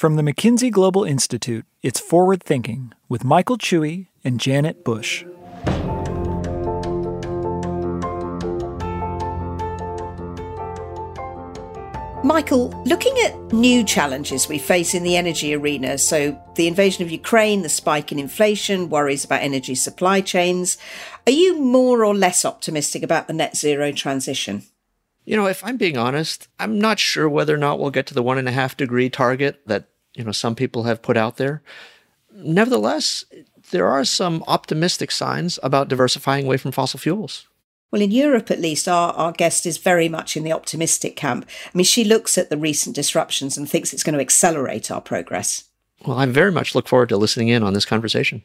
From the McKinsey Global Institute, it's Forward Thinking with Michael Chui and Janet Bush. Michael, looking at new challenges we face in the energy arena, so the invasion of Ukraine, the spike in inflation, worries about energy supply chains, are you more or less optimistic about the net zero transition? You know, if I'm being honest, I'm not sure whether or not we'll get to the one and a half degree target that, you know, some people have put out there. Nevertheless, there are some optimistic signs about diversifying away from fossil fuels. Well, in Europe, at least, our, our guest is very much in the optimistic camp. I mean, she looks at the recent disruptions and thinks it's going to accelerate our progress. Well, I very much look forward to listening in on this conversation.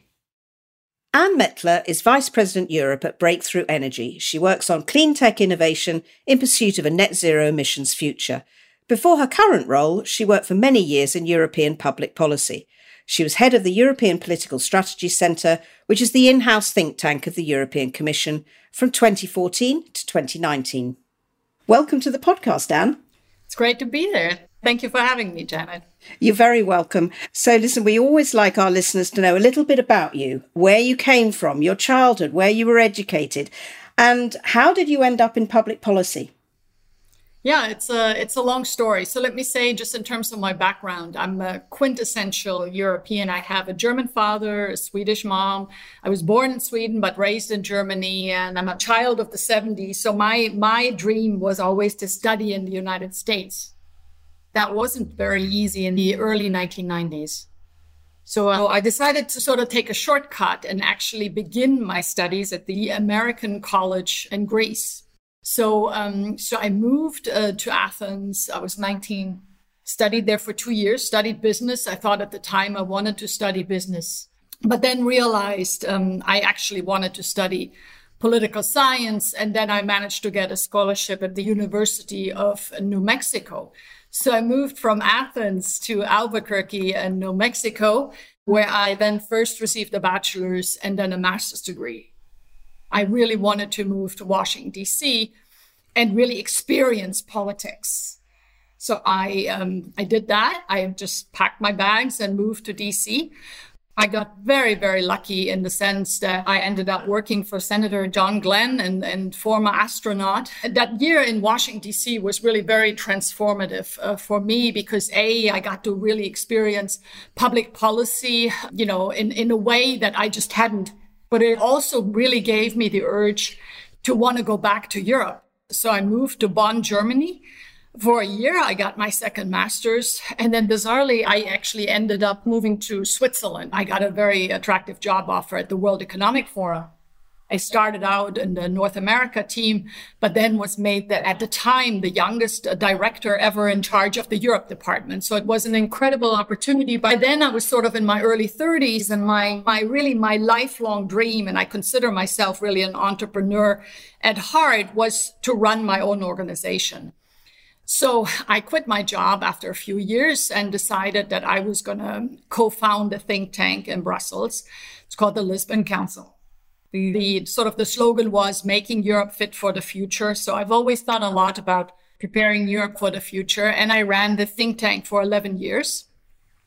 Ann Mettler is Vice President Europe at Breakthrough Energy. She works on clean tech innovation in pursuit of a net zero emissions future. Before her current role, she worked for many years in European public policy. She was head of the European Political Strategy Centre, which is the in house think tank of the European Commission from 2014 to 2019. Welcome to the podcast, Ann. It's great to be there. Thank you for having me, Janet. You're very welcome. So, listen, we always like our listeners to know a little bit about you, where you came from, your childhood, where you were educated, and how did you end up in public policy? Yeah, it's a it's a long story. So let me say, just in terms of my background, I'm a quintessential European. I have a German father, a Swedish mom. I was born in Sweden but raised in Germany, and I'm a child of the 70s. So my my dream was always to study in the United States that wasn't very easy in the early 1990s. So uh, I decided to sort of take a shortcut and actually begin my studies at the American College in Greece. So, um, so I moved uh, to Athens. I was 19, studied there for two years, studied business. I thought at the time I wanted to study business, but then realized um, I actually wanted to study political science. And then I managed to get a scholarship at the University of New Mexico. So I moved from Athens to Albuquerque in New Mexico, where I then first received a bachelor's and then a master's degree. I really wanted to move to Washington, D.C. and really experience politics. So I, um, I did that. I just packed my bags and moved to DC. I got very, very lucky in the sense that I ended up working for Senator John Glenn and, and former astronaut. That year in Washington, D.C. was really very transformative uh, for me because A, I got to really experience public policy, you know, in, in a way that I just hadn't. But it also really gave me the urge to want to go back to Europe. So I moved to Bonn, Germany for a year, I got my second master's. And then bizarrely, I actually ended up moving to Switzerland. I got a very attractive job offer at the World Economic Forum. I started out in the North America team, but then was made that at the time the youngest uh, director ever in charge of the Europe department. So it was an incredible opportunity. By then I was sort of in my early 30s and my, my really my lifelong dream, and I consider myself really an entrepreneur at heart was to run my own organization. So I quit my job after a few years and decided that I was going to co-found a think tank in Brussels. It's called the Lisbon Council. The, the, sort of the slogan was making Europe fit for the future. So I've always thought a lot about preparing Europe for the future. And I ran the think tank for 11 years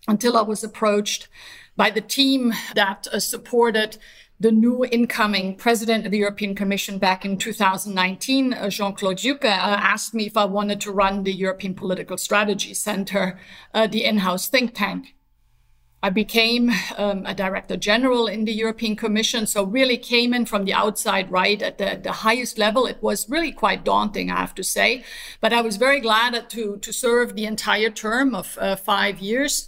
until I was approached by the team that uh, supported the new incoming president of the European Commission back in 2019, uh, Jean-Claude Juncker, uh, asked me if I wanted to run the European Political Strategy Center, uh, the in-house think tank. I became um, a director general in the European Commission, so really came in from the outside right at the, the highest level. It was really quite daunting, I have to say, but I was very glad to to serve the entire term of uh, five years.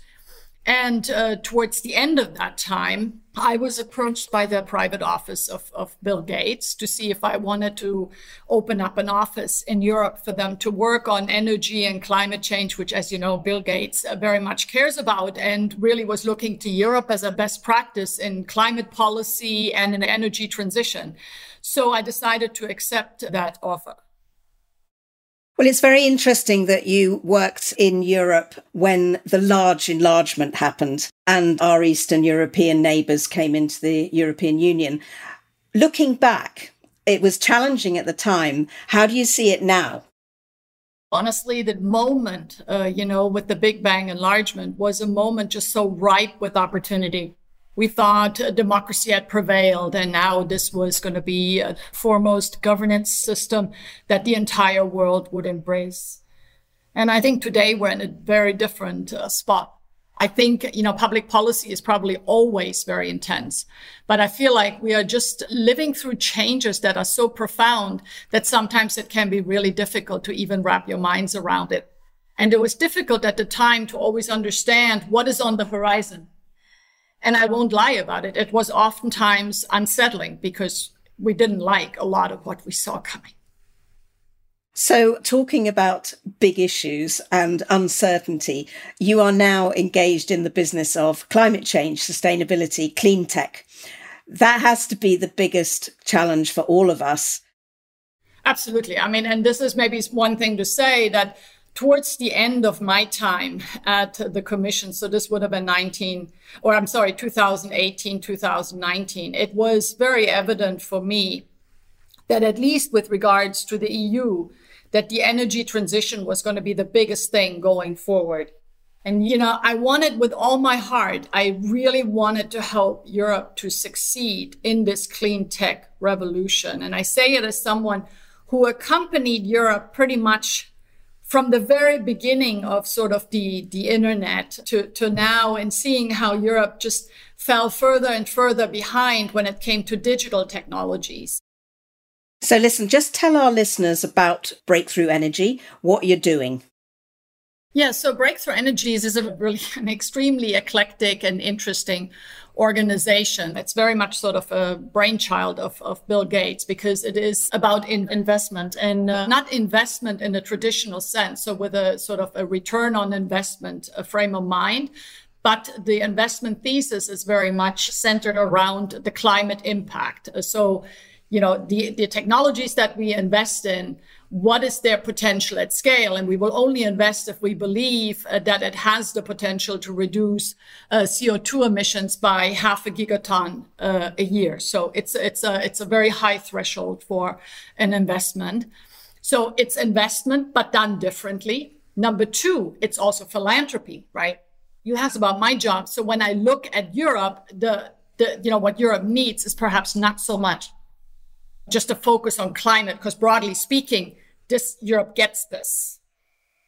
And uh, towards the end of that time, I was approached by the private office of, of Bill Gates to see if I wanted to open up an office in Europe for them to work on energy and climate change, which, as you know, Bill Gates uh, very much cares about and really was looking to Europe as a best practice in climate policy and in energy transition. So I decided to accept that offer. Well, it's very interesting that you worked in Europe when the large enlargement happened and our Eastern European neighbours came into the European Union. Looking back, it was challenging at the time. How do you see it now? honestly, the moment, uh, you know, with the Big Bang enlargement was a moment just so ripe with opportunity. We thought democracy had prevailed, and now this was going to be a foremost governance system that the entire world would embrace. And I think today we're in a very different uh, spot. I think, you know, public policy is probably always very intense, but I feel like we are just living through changes that are so profound that sometimes it can be really difficult to even wrap your minds around it. And it was difficult at the time to always understand what is on the horizon. And I won't lie about it. It was oftentimes unsettling because we didn't like a lot of what we saw coming. So, talking about big issues and uncertainty, you are now engaged in the business of climate change, sustainability, clean tech. That has to be the biggest challenge for all of us. Absolutely. I mean, and this is maybe one thing to say that towards the end of my time at the commission, so this would have been 19, or I'm sorry, 2018, 2019, it was very evident for me that at least with regards to the EU, that the energy transition was going to be the biggest thing going forward. And, you know, I wanted with all my heart, I really wanted to help Europe to succeed in this clean tech revolution. And I say it as someone who accompanied Europe pretty much from the very beginning of sort of the, the internet to, to now and seeing how Europe just fell further and further behind when it came to digital technologies. So, listen, just tell our listeners about Breakthrough Energy, what you're doing. Yeah, so Breakthrough Energies is a really an extremely eclectic and interesting organization. It's very much sort of a brainchild of, of Bill Gates because it is about in investment and uh, not investment in a traditional sense. So with a sort of a return on investment a frame of mind, but the investment thesis is very much centered around the climate impact. So you know the, the technologies that we invest in what is their potential at scale? And we will only invest if we believe uh, that it has the potential to reduce uh, co2 emissions by half a gigaton uh, a year. So it's it's a it's a very high threshold for an investment. So it's investment but done differently. Number two it's also philanthropy right? You asked about my job. So when i look at europe the the you know what europe needs is perhaps not so much just to focus on climate, because broadly speaking, this Europe gets this.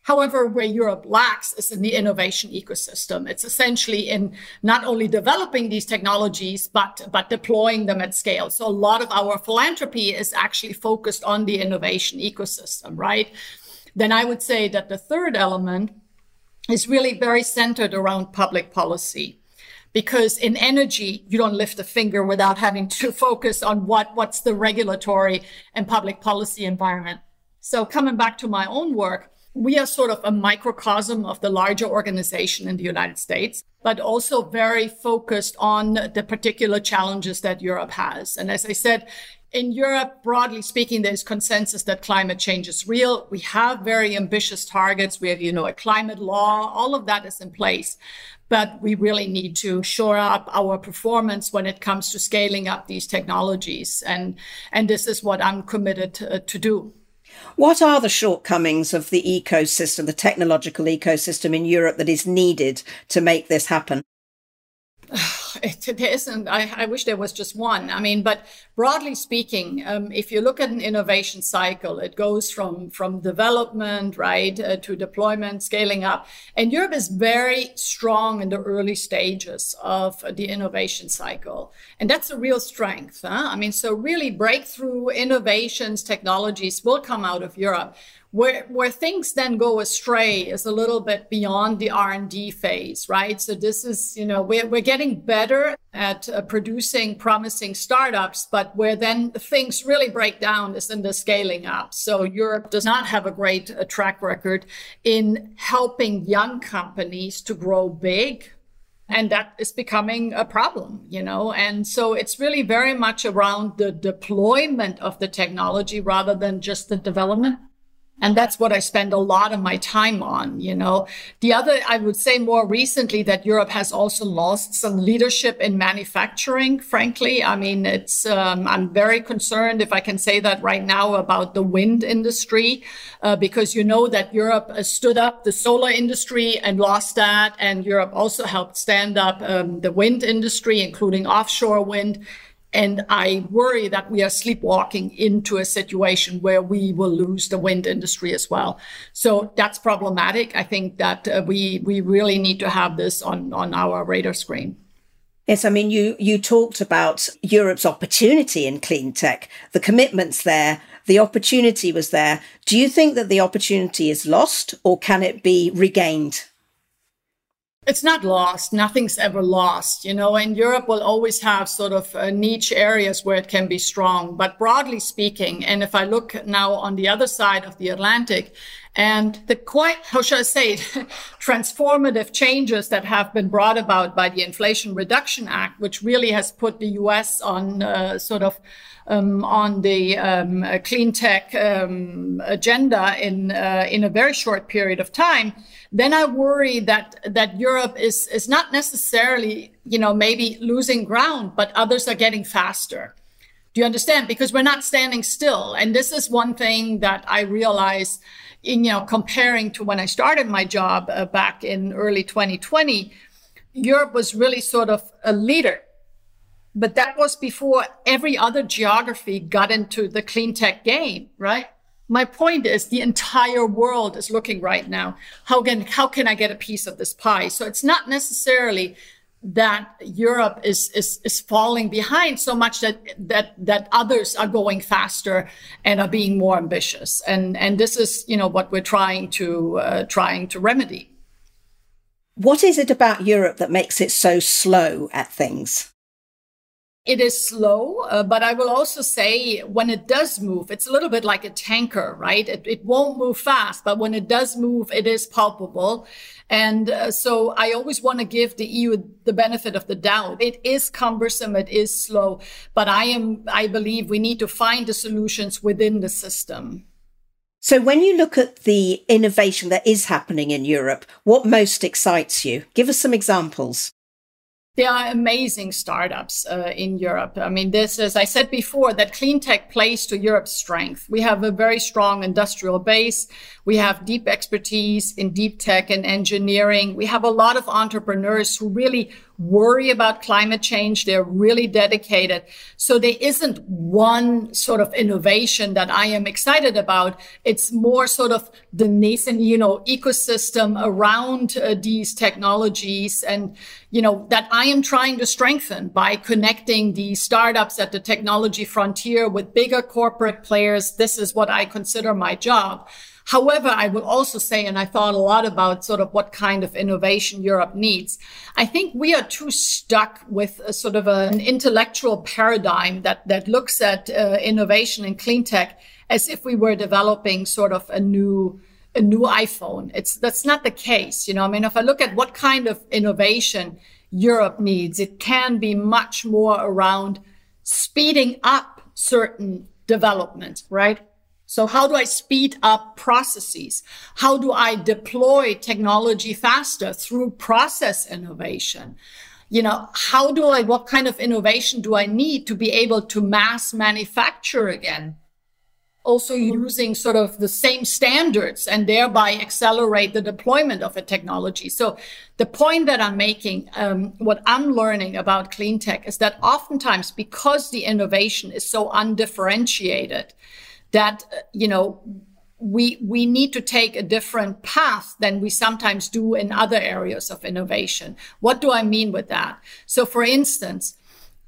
However, where Europe lacks is in the innovation ecosystem. It's essentially in not only developing these technologies, but, but deploying them at scale. So a lot of our philanthropy is actually focused on the innovation ecosystem, right? Then I would say that the third element is really very centered around public policy because in energy you don't lift a finger without having to focus on what what's the regulatory and public policy environment so coming back to my own work we are sort of a microcosm of the larger organization in the United States, but also very focused on the particular challenges that Europe has. And as I said, in Europe, broadly speaking, there's consensus that climate change is real. We have very ambitious targets. We have, you know, a climate law. All of that is in place but we really need to shore up our performance when it comes to scaling up these technologies. And, and this is what I'm committed to, to do. What are the shortcomings of the ecosystem, the technological ecosystem in Europe that is needed to make this happen? it, there isn't. I, I, wish there was just one. I mean, but broadly speaking, um, if you look at an innovation cycle, it goes from from development right uh, to deployment, scaling up, and Europe is very strong in the early stages of the innovation cycle, and that's a real strength. Huh? I mean, so really breakthrough innovations, technologies will come out of Europe where where things then go astray is a little bit beyond the r&d phase right? So this is you know we're, we're getting better at uh, producing promising startups but where then things really break down is in the scaling up. So europe does not have a great uh, track record in helping young companies to grow big and that is becoming a problem you know? And so it's really very much around the deployment of the technology rather than just the development And that's what I spend a lot of my time on, you know. The other, I would say more recently that Europe has also lost some leadership in manufacturing, frankly. I mean, it's, um, I'm very concerned, if I can say that right now, about the wind industry, uh, because you know that Europe uh, stood up the solar industry and lost that. And Europe also helped stand up um, the wind industry, including offshore wind. And I worry that we are sleepwalking into a situation where we will lose the wind industry as well. So that's problematic. I think that uh, we we really need to have this on on our radar screen. Yes, I mean you you talked about Europe's opportunity in clean tech, the commitments there, the opportunity was there. Do you think that the opportunity is lost or can it be regained? It's not lost. Nothing's ever lost, you know, and Europe will always have sort of uh, niche areas where it can be strong. But broadly speaking, and if I look now on the other side of the Atlantic and the quite, how should I say it, transformative changes that have been brought about by the Inflation Reduction Act, which really has put the US on uh, sort of um, on the um, clean tech um, agenda in uh, in a very short period of time, then I worry that that Europe is is not necessarily you know maybe losing ground, but others are getting faster. Do you understand? Because we're not standing still, and this is one thing that I realize. In, you know, comparing to when I started my job uh, back in early 2020, Europe was really sort of a leader but that was before every other geography got into the clean tech game, right? My point is the entire world is looking right now. How can, how can I get a piece of this pie? So it's not necessarily that Europe is, is, is falling behind so much that, that, that others are going faster and are being more ambitious. And, and this is, you know, what we're trying to, uh, trying to remedy. What is it about Europe that makes it so slow at things? It is slow, uh, but I will also say when it does move, it's a little bit like a tanker, right? It, it won't move fast, but when it does move, it is palpable. And uh, so I always want to give the EU the benefit of the doubt. It is cumbersome. It is slow, but I am, I believe we need to find the solutions within the system. So when you look at the innovation that is happening in Europe, what most excites you? Give us some examples. There are amazing startups uh, in Europe. I mean, this, as I said before, that clean tech plays to Europe's strength. We have a very strong industrial base. We have deep expertise in deep tech and engineering. We have a lot of entrepreneurs who really worry about climate change. They're really dedicated. So there isn't one sort of innovation that I am excited about. It's more sort of the nascent, you know, ecosystem around uh, these technologies and, you know, that I am trying to strengthen by connecting the startups at the technology frontier with bigger corporate players. This is what I consider my job. However, I will also say, and I thought a lot about sort of what kind of innovation Europe needs. I think we are too stuck with a sort of a, an intellectual paradigm that, that looks at uh, innovation and clean tech as if we were developing sort of a new, a new iPhone. It's, that's not the case. You know, I mean, if I look at what kind of innovation Europe needs, it can be much more around speeding up certain development, right? So how do I speed up processes? How do I deploy technology faster through process innovation? You know, how do I, what kind of innovation do I need to be able to mass manufacture again? Also using sort of the same standards and thereby accelerate the deployment of a technology. So the point that I'm making, um, what I'm learning about clean tech is that oftentimes because the innovation is so undifferentiated, that, uh, you know, we, we need to take a different path than we sometimes do in other areas of innovation. What do I mean with that? So for instance,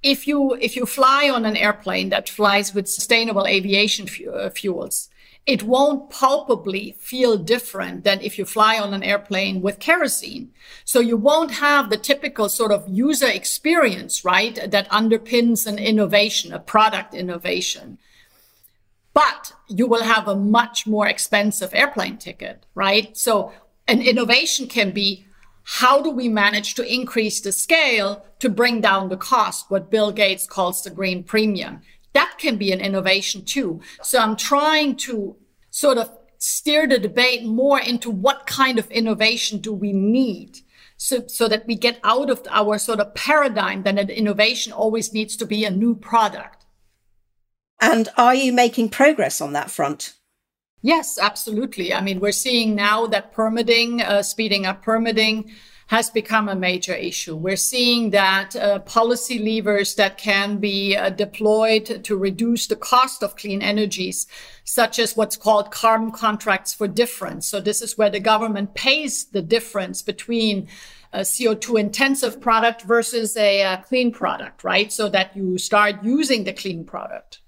if you, if you fly on an airplane that flies with sustainable aviation uh, fuels, it won't palpably feel different than if you fly on an airplane with kerosene. So you won't have the typical sort of user experience, right? That underpins an innovation, a product innovation but you will have a much more expensive airplane ticket, right? So an innovation can be how do we manage to increase the scale to bring down the cost, what Bill Gates calls the green premium? That can be an innovation too. So I'm trying to sort of steer the debate more into what kind of innovation do we need so, so that we get out of our sort of paradigm that an innovation always needs to be a new product. And are you making progress on that front? Yes, absolutely. I mean, we're seeing now that permitting, uh, speeding up permitting, has become a major issue. We're seeing that uh, policy levers that can be uh, deployed to reduce the cost of clean energies, such as what's called carbon contracts for difference. So this is where the government pays the difference between a CO2 intensive product versus a, a uh, clean product, right? So that you start using the clean product.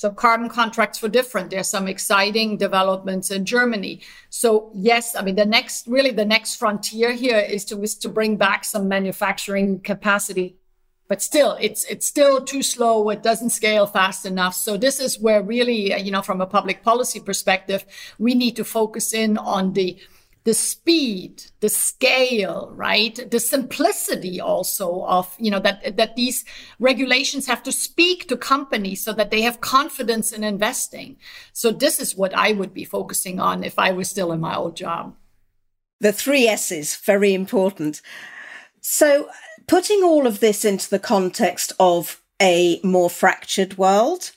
So carbon contracts for different. There's some exciting developments in Germany. So yes, I mean the next really the next frontier here is to is to bring back some manufacturing capacity. But still, it's it's still too slow. It doesn't scale fast enough. So this is where really, you know, from a public policy perspective, we need to focus in on the the speed, the scale, right? The simplicity also of, you know, that, that these regulations have to speak to companies so that they have confidence in investing. So this is what I would be focusing on if I was still in my old job. The three S's, very important. So putting all of this into the context of a more fractured world,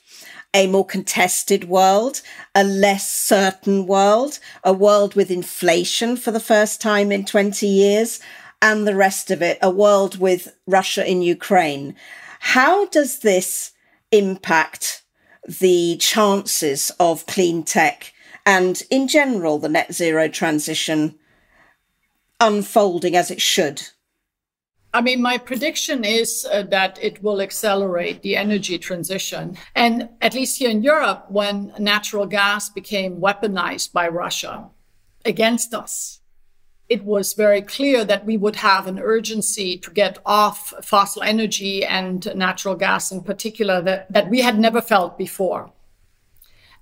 a more contested world, a less certain world, a world with inflation for the first time in 20 years, and the rest of it, a world with Russia in Ukraine. How does this impact the chances of clean tech and, in general, the net zero transition unfolding as it should? I mean, my prediction is uh, that it will accelerate the energy transition. And at least here in Europe, when natural gas became weaponized by Russia against us, it was very clear that we would have an urgency to get off fossil energy and natural gas in particular that, that we had never felt before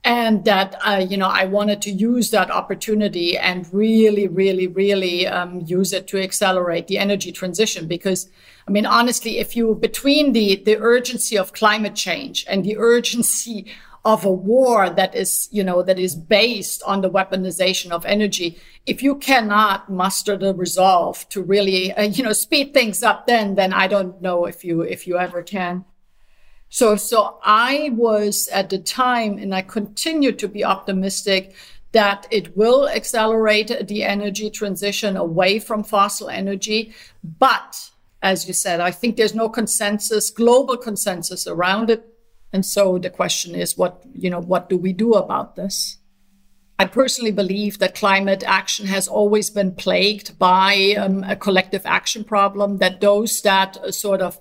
and that uh, you know I wanted to use that opportunity and really, really, really um, use it to accelerate the energy transition. Because I mean, honestly, if you between the the urgency of climate change and the urgency of a war that is you know that is based on the weaponization of energy if you cannot muster the resolve to really uh, you know speed things up then then i don't know if you if you ever can so, so I was at the time, and I continue to be optimistic that it will accelerate the energy transition away from fossil energy. But as you said, I think there's no consensus, global consensus around it. And so the question is, what, you know, what do we do about this? I personally believe that climate action has always been plagued by um, a collective action problem, that those that uh, sort of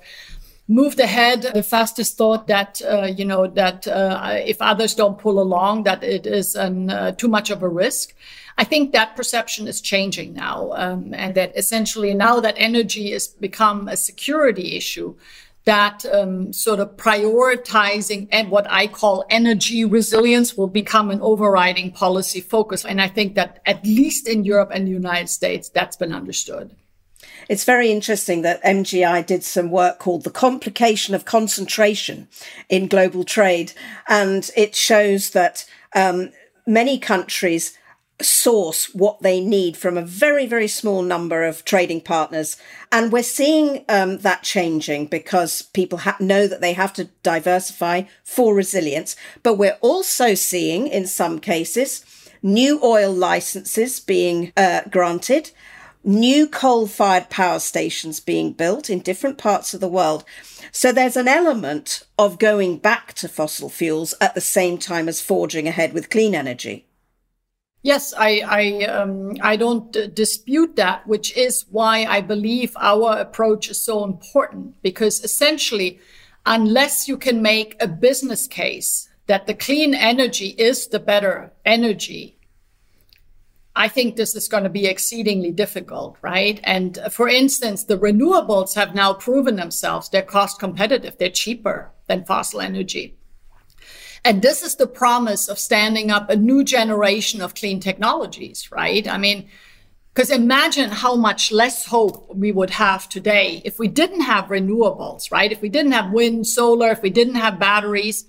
moved ahead the fastest thought that uh, you know that uh, if others don't pull along that it is an, uh, too much of a risk i think that perception is changing now um, and that essentially now that energy has become a security issue that um, sort of prioritizing and what I call energy resilience will become an overriding policy focus. And I think that at least in Europe and the United States, that's been understood. It's very interesting that MGI did some work called The Complication of Concentration in Global Trade. And it shows that um, many countries source what they need from a very, very small number of trading partners. And we're seeing um, that changing because people ha- know that they have to diversify for resilience. But we're also seeing, in some cases, new oil licenses being uh, granted new coal fired power stations being built in different parts of the world. So there's an element of going back to fossil fuels at the same time as forging ahead with clean energy. Yes, I I, um, I don't d- dispute that, which is why I believe our approach is so important because essentially, unless you can make a business case that the clean energy is the better energy, I think this is going to be exceedingly difficult, right? And uh, for instance, the renewables have now proven themselves. They're cost competitive. They're cheaper than fossil energy. And this is the promise of standing up a new generation of clean technologies, right? I mean, because imagine how much less hope we would have today if we didn't have renewables, right? If we didn't have wind, solar, if we didn't have batteries,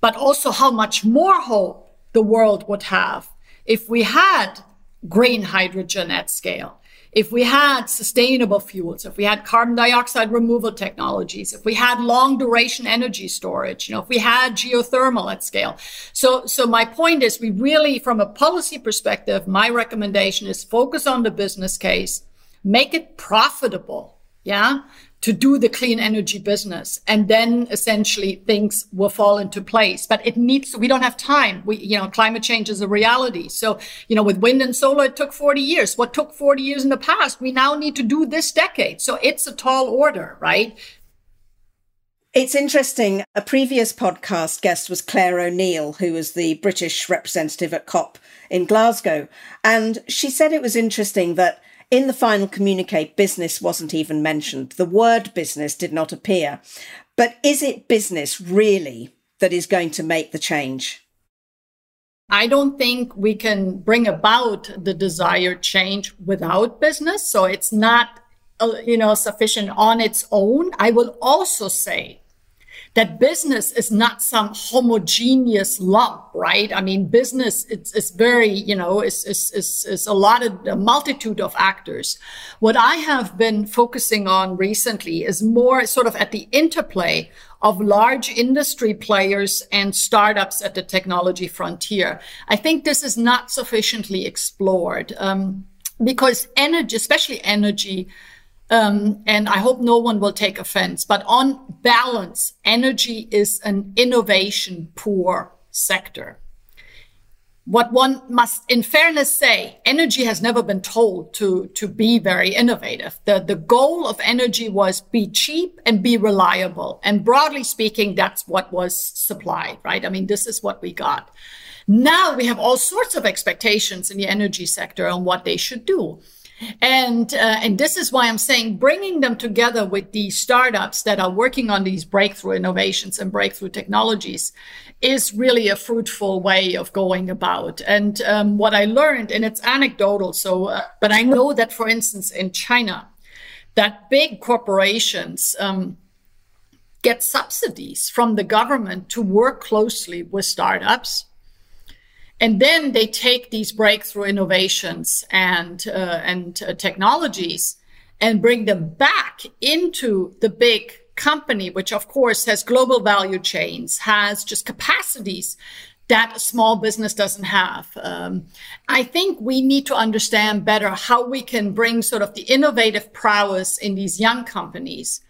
but also how much more hope the world would have if we had green hydrogen at scale, if we had sustainable fuels, if we had carbon dioxide removal technologies, if we had long duration energy storage, you know, if we had geothermal at scale. So, so my point is we really, from a policy perspective, my recommendation is focus on the business case, make it profitable. Yeah to do the clean energy business. And then essentially things will fall into place. But it needs, we don't have time. We, you know, climate change is a reality. So, you know, with wind and solar, it took 40 years. What took 40 years in the past, we now need to do this decade. So it's a tall order, right? It's interesting. A previous podcast guest was Claire O'Neill, who was the British representative at COP in Glasgow. And she said it was interesting that in the final communique, business wasn't even mentioned. The word business did not appear. But is it business really that is going to make the change? I don't think we can bring about the desired change without business. So it's not, uh, you know, sufficient on its own. I will also say that business is not some homogeneous lump, right? I mean, business, it's, it's very, you know, it's a lot of a multitude of actors. What I have been focusing on recently is more sort of at the interplay of large industry players and startups at the technology frontier. I think this is not sufficiently explored um, because energy, especially energy, um, and I hope no one will take offense, but on balance, energy is an innovation poor sector. What one must, in fairness, say, energy has never been told to, to be very innovative. The, the goal of energy was be cheap and be reliable. And broadly speaking, that's what was supplied, right? I mean, this is what we got. Now we have all sorts of expectations in the energy sector on what they should do. And uh, and this is why I'm saying bringing them together with the startups that are working on these breakthrough innovations and breakthrough technologies is really a fruitful way of going about. And um, what I learned, and it's anecdotal, so uh, but I know that, for instance, in China, that big corporations. Um, get subsidies from the government to work closely with startups and then they take these breakthrough innovations and uh, and uh, technologies and bring them back into the big company, which of course has global value chains, has just capacities that a small business doesn't have. Um, I think we need to understand better how we can bring sort of the innovative prowess in these young companies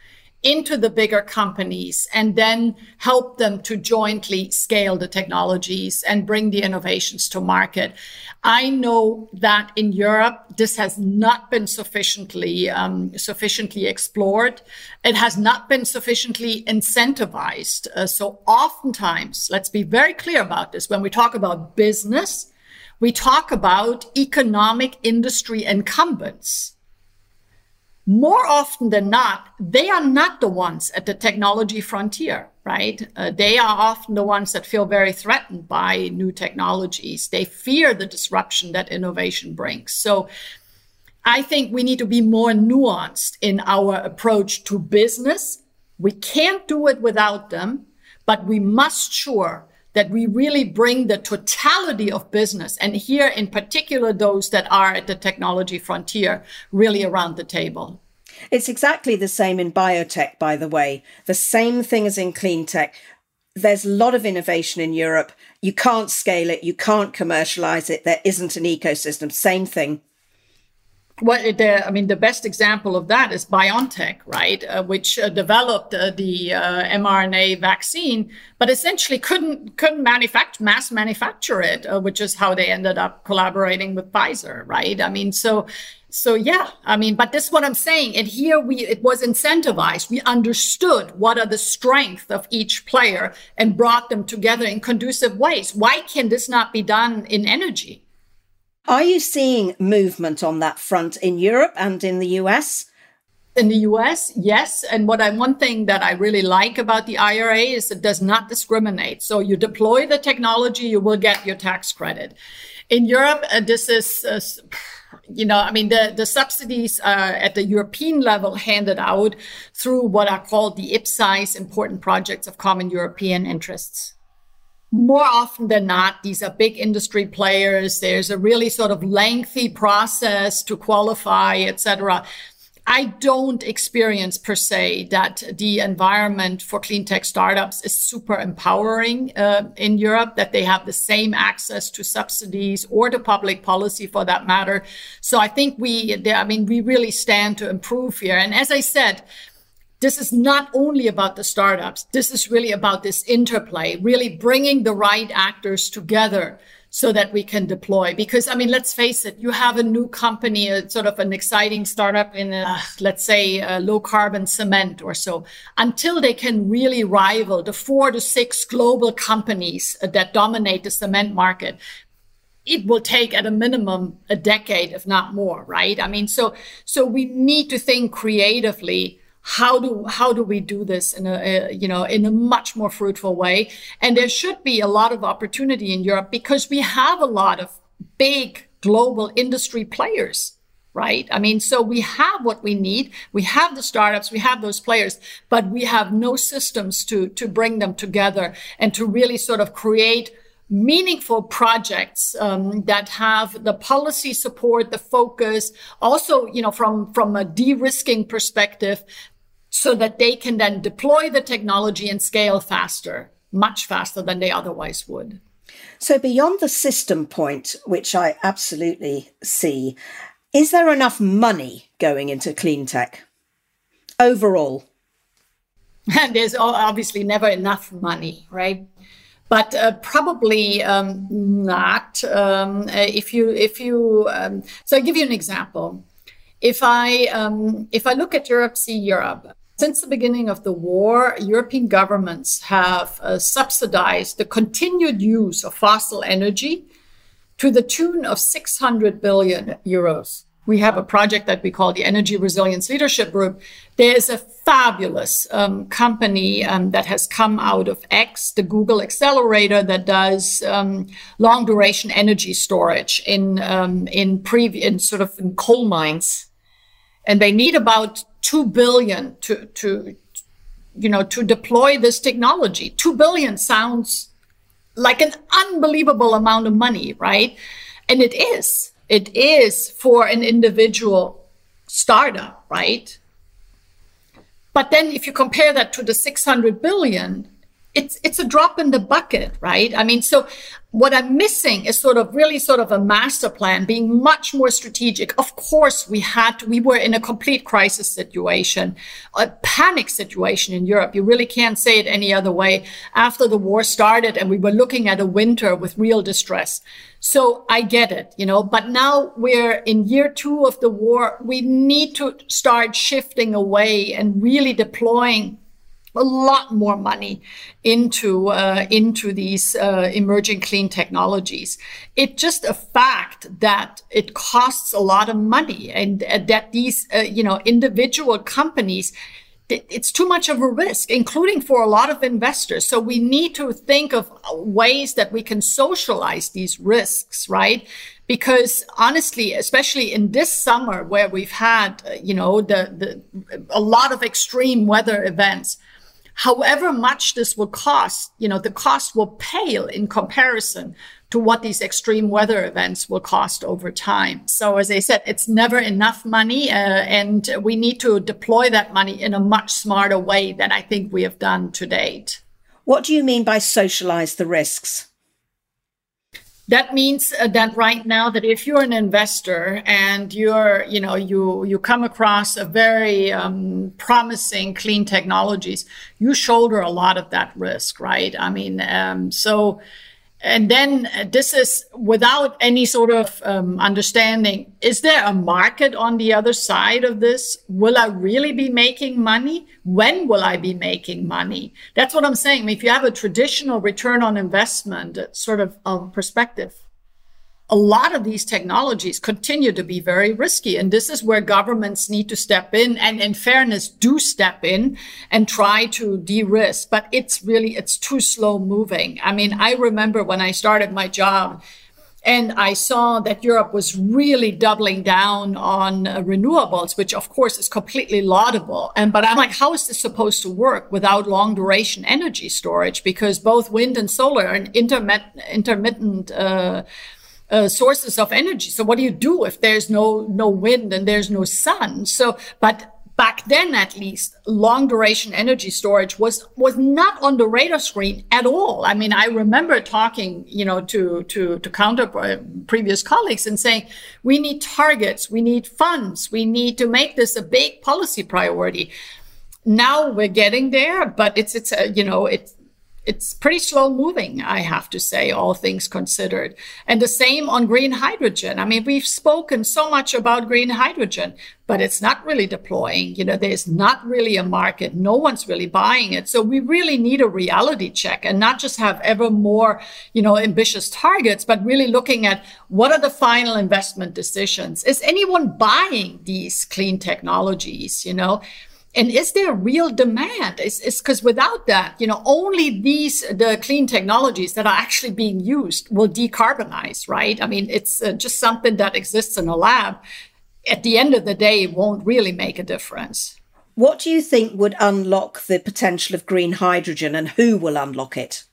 into the bigger companies and then help them to jointly scale the technologies and bring the innovations to market. I know that in Europe, this has not been sufficiently um, sufficiently explored. It has not been sufficiently incentivized. Uh, so oftentimes, let's be very clear about this. When we talk about business, we talk about economic industry incumbents more often than not, they are not the ones at the technology frontier, right? Uh, they are often the ones that feel very threatened by new technologies. They fear the disruption that innovation brings. So I think we need to be more nuanced in our approach to business. We can't do it without them, but we must sure that we really bring the totality of business and here in particular those that are at the technology frontier really around the table. It's exactly the same in biotech, by the way. The same thing as in clean tech. There's a lot of innovation in Europe. You can't scale it. You can't commercialize it. There isn't an ecosystem. Same thing well, the, I mean, the best example of that is BioNTech, right, uh, which uh, developed uh, the uh, mRNA vaccine, but essentially couldn't couldn't manufacture mass manufacture it, uh, which is how they ended up collaborating with Pfizer, right? I mean, so so yeah, I mean, but this is what I'm saying. And here we it was incentivized. We understood what are the strengths of each player and brought them together in conducive ways. Why can this not be done in energy? Are you seeing movement on that front in Europe and in the US? In the US, yes. And what I, one thing that I really like about the IRA is it does not discriminate. So you deploy the technology, you will get your tax credit. In Europe, uh, this is, uh, you know, I mean, the, the subsidies uh, at the European level handed out through what are called the IPCEIs important projects of common European interests. More often than not, these are big industry players. There's a really sort of lengthy process to qualify, et cetera. I don't experience per se that the environment for clean tech startups is super empowering uh, in Europe, that they have the same access to subsidies or to public policy for that matter. So I think we, I mean, we really stand to improve here. And as I said, this is not only about the startups. This is really about this interplay, really bringing the right actors together so that we can deploy. Because, I mean, let's face it, you have a new company, a sort of an exciting startup in, a, let's say, low carbon cement or so, until they can really rival the four to six global companies that dominate the cement market it will take at a minimum a decade if not more right i mean so so we need to think creatively how do how do we do this in a, a, you know in a much more fruitful way? And there should be a lot of opportunity in Europe because we have a lot of big global industry players right? I mean so we have what we need. We have the startups. We have those players but we have no systems to to bring them together and to really sort of create meaningful projects um, that have the policy support the focus. Also you know from from a de-risking perspective so that they can then deploy the technology and scale faster, much faster than they otherwise would. So, beyond the system point, which I absolutely see, is there enough money going into clean tech overall? And there's obviously never enough money, right? But uh, probably um, not. Um, if you, if you, um, so I'll give you an example. If I, um, if I look at Europe, see Europe, since the beginning of the war, European governments have uh, subsidized the continued use of fossil energy to the tune of 600 billion euros. We have a project that we call the Energy Resilience Leadership Group. There's a fabulous um, company um, that has come out of X, the Google accelerator that does um, long duration energy storage in um, in previous in sort of in coal mines, and they need about 2 billion to, to, you know, to deploy this technology. 2 billion sounds like an unbelievable amount of money, right? And it is. It is for an individual startup, right? But then if you compare that to the 600 billion, it's it's a drop in the bucket, right? I mean, so what I'm missing is sort of really sort of a master plan being much more strategic. Of course, we had, we were in a complete crisis situation, a panic situation in Europe. You really can't say it any other way after the war started and we were looking at a winter with real distress. So I get it, you know, but now we're in year two of the war. We need to start shifting away and really deploying a lot more money into uh, into these uh, emerging clean technologies. It's just a fact that it costs a lot of money, and uh, that these uh, you know individual companies. It's too much of a risk, including for a lot of investors. So we need to think of ways that we can socialize these risks, right? because honestly especially in this summer where we've had uh, you know the, the a lot of extreme weather events However much this will cost, you know, the cost will pale in comparison to what these extreme weather events will cost over time. So as I said, it's never enough money, uh, and we need to deploy that money in a much smarter way than I think we have done to date. What do you mean by socialize the risks? That means uh, that right now that if you're an investor and you're you know you you come across a very um, promising clean technologies you shoulder a lot of that risk right? I mean um, so and then uh, this is without any sort of um, understanding. Is there a market on the other side of this? Will i really be making money? When will i be making money? That's what i'm saying. If you have a traditional return on investment sort of um, perspective a lot of these technologies continue to be very risky. And this is where governments need to step in and in fairness do step in and try to de-risk. But it's really, it's too slow moving. I mean, I remember when I started my job, And I saw that Europe was really doubling down on uh, renewables, which of course is completely laudable. And, but I'm like, how is this supposed to work without long duration energy storage? Because both wind and solar are intermittent, intermittent, uh, uh, sources of energy. So what do you do if there's no no wind and there's no sun? So, but back then at least long duration energy storage was was not on the radar screen at all i mean i remember talking you know to to to counter uh, previous colleagues and saying we need targets we need funds we need to make this a big policy priority now we're getting there but it's it's a, you know it's it's pretty slow moving, I have to say, all things considered. And the same on green hydrogen. I mean, we've spoken so much about green hydrogen, but it's not really deploying. You know, there's not really a market. No one's really buying it. So we really need a reality check and not just have ever more, you know, ambitious targets, but really looking at what are the final investment decisions? Is anyone buying these clean technologies? You know, and is there real demand? It's because without that, you know, only these the clean technologies that are actually being used will decarbonize, right? I mean, it's uh, just something that exists in a lab. At the end of the day, it won't really make a difference. What do you think would unlock the potential of green hydrogen, and who will unlock it?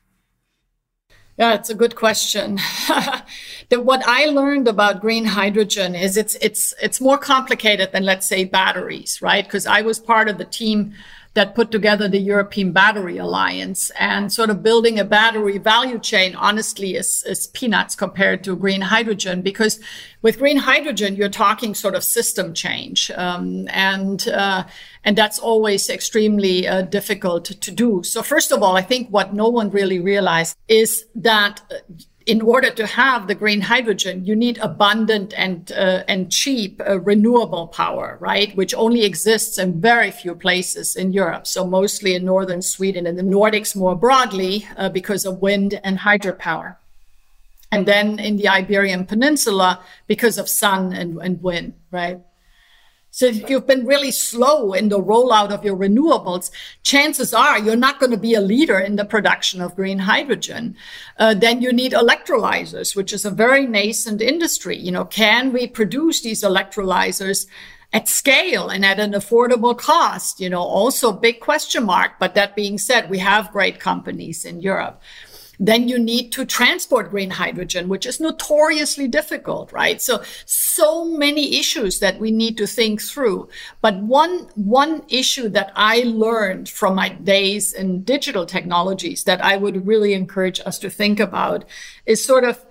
Yeah, it's a good question. the, what I learned about green hydrogen is it's it's it's more complicated than let's say batteries, right? Because I was part of the team that put together the European Battery Alliance. And sort of building a battery value chain, honestly, is, is peanuts compared to green hydrogen, because with green hydrogen, you're talking sort of system change. Um, and, uh, and that's always extremely uh, difficult to do. So first of all, I think what no one really realized is that in order to have the green hydrogen, you need abundant and uh, and cheap uh, renewable power, right? Which only exists in very few places in Europe. So mostly in northern Sweden and the Nordics more broadly uh, because of wind and hydropower. And then in the Iberian Peninsula because of sun and, and wind, right? So if you've been really slow in the rollout of your renewables, chances are you're not going to be a leader in the production of green hydrogen. Uh, then you need electrolyzers, which is a very nascent industry. You know, can we produce these electrolyzers at scale and at an affordable cost? You know, also big question mark. But that being said, we have great companies in Europe then you need to transport green hydrogen, which is notoriously difficult, right? So, so many issues that we need to think through. But one, one issue that I learned from my days in digital technologies that I would really encourage us to think about is sort of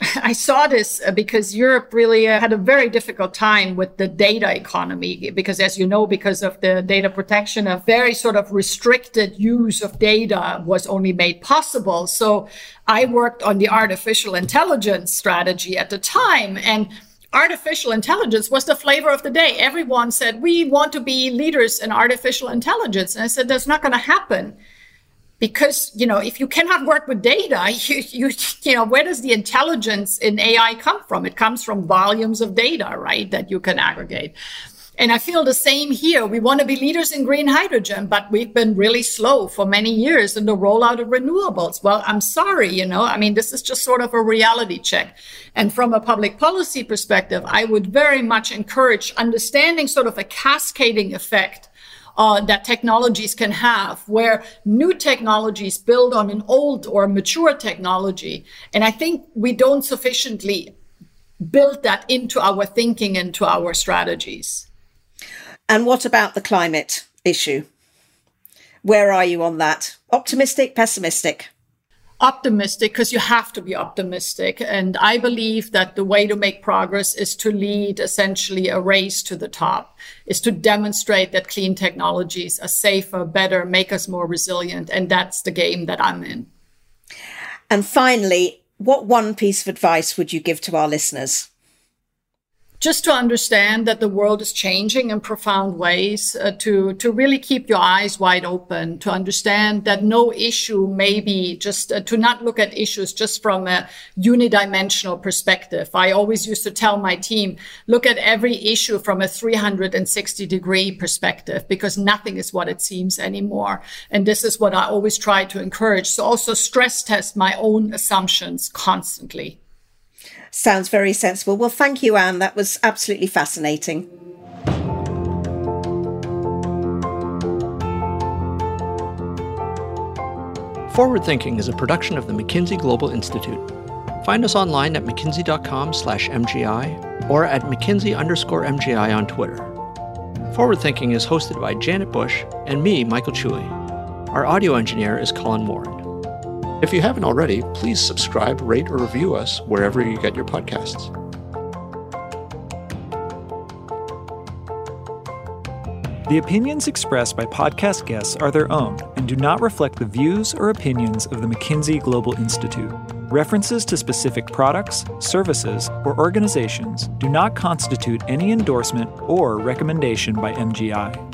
I saw this uh, because Europe really uh, had a very difficult time with the data economy because, as you know, because of the data protection, a very sort of restricted use of data was only made possible. So I worked on the artificial intelligence strategy at the time and artificial intelligence was the flavor of the day. Everyone said, we want to be leaders in artificial intelligence. And I said, that's not going to happen because you know if you cannot work with data you, you you know where does the intelligence in ai come from? It comes from volumes of data right that you can aggregate. And i feel the same here. We want to be leaders in green hydrogen but we've been really slow for many years in the rollout of renewables. Well i'm sorry you know i mean this is just sort of a reality check. And from a public policy perspective i would very much encourage understanding sort of a cascading effect uh, that technologies can have, where new technologies build on an old or mature technology. And I think we don't sufficiently build that into our thinking and to our strategies. And what about the climate issue? Where are you on that? Optimistic, pessimistic? Optimistic because you have to be optimistic. And I believe that the way to make progress is to lead essentially a race to the top, is to demonstrate that clean technologies are safer, better, make us more resilient. And that's the game that I'm in. And finally, what one piece of advice would you give to our listeners? Just to understand that the world is changing in profound ways, uh, to, to really keep your eyes wide open, to understand that no issue may be just uh, to not look at issues just from a unidimensional perspective. I always used to tell my team, look at every issue from a 360 degree perspective because nothing is what it seems anymore. And this is what I always try to encourage. So also stress test my own assumptions constantly. Sounds very sensible. Well, thank you, Ann. That was absolutely fascinating. Forward Thinking is a production of the McKinsey Global Institute. Find us online at mckinsey.com slash MGI or at McKinsey underscore MGI on Twitter. Forward Thinking is hosted by Janet Bush and me, Michael Chui. Our audio engineer is Colin Warren. If you haven't already, please subscribe, rate, or review us wherever you get your podcasts. The opinions expressed by podcast guests are their own and do not reflect the views or opinions of the McKinsey Global Institute. References to specific products, services, or organizations do not constitute any endorsement or recommendation by MGI.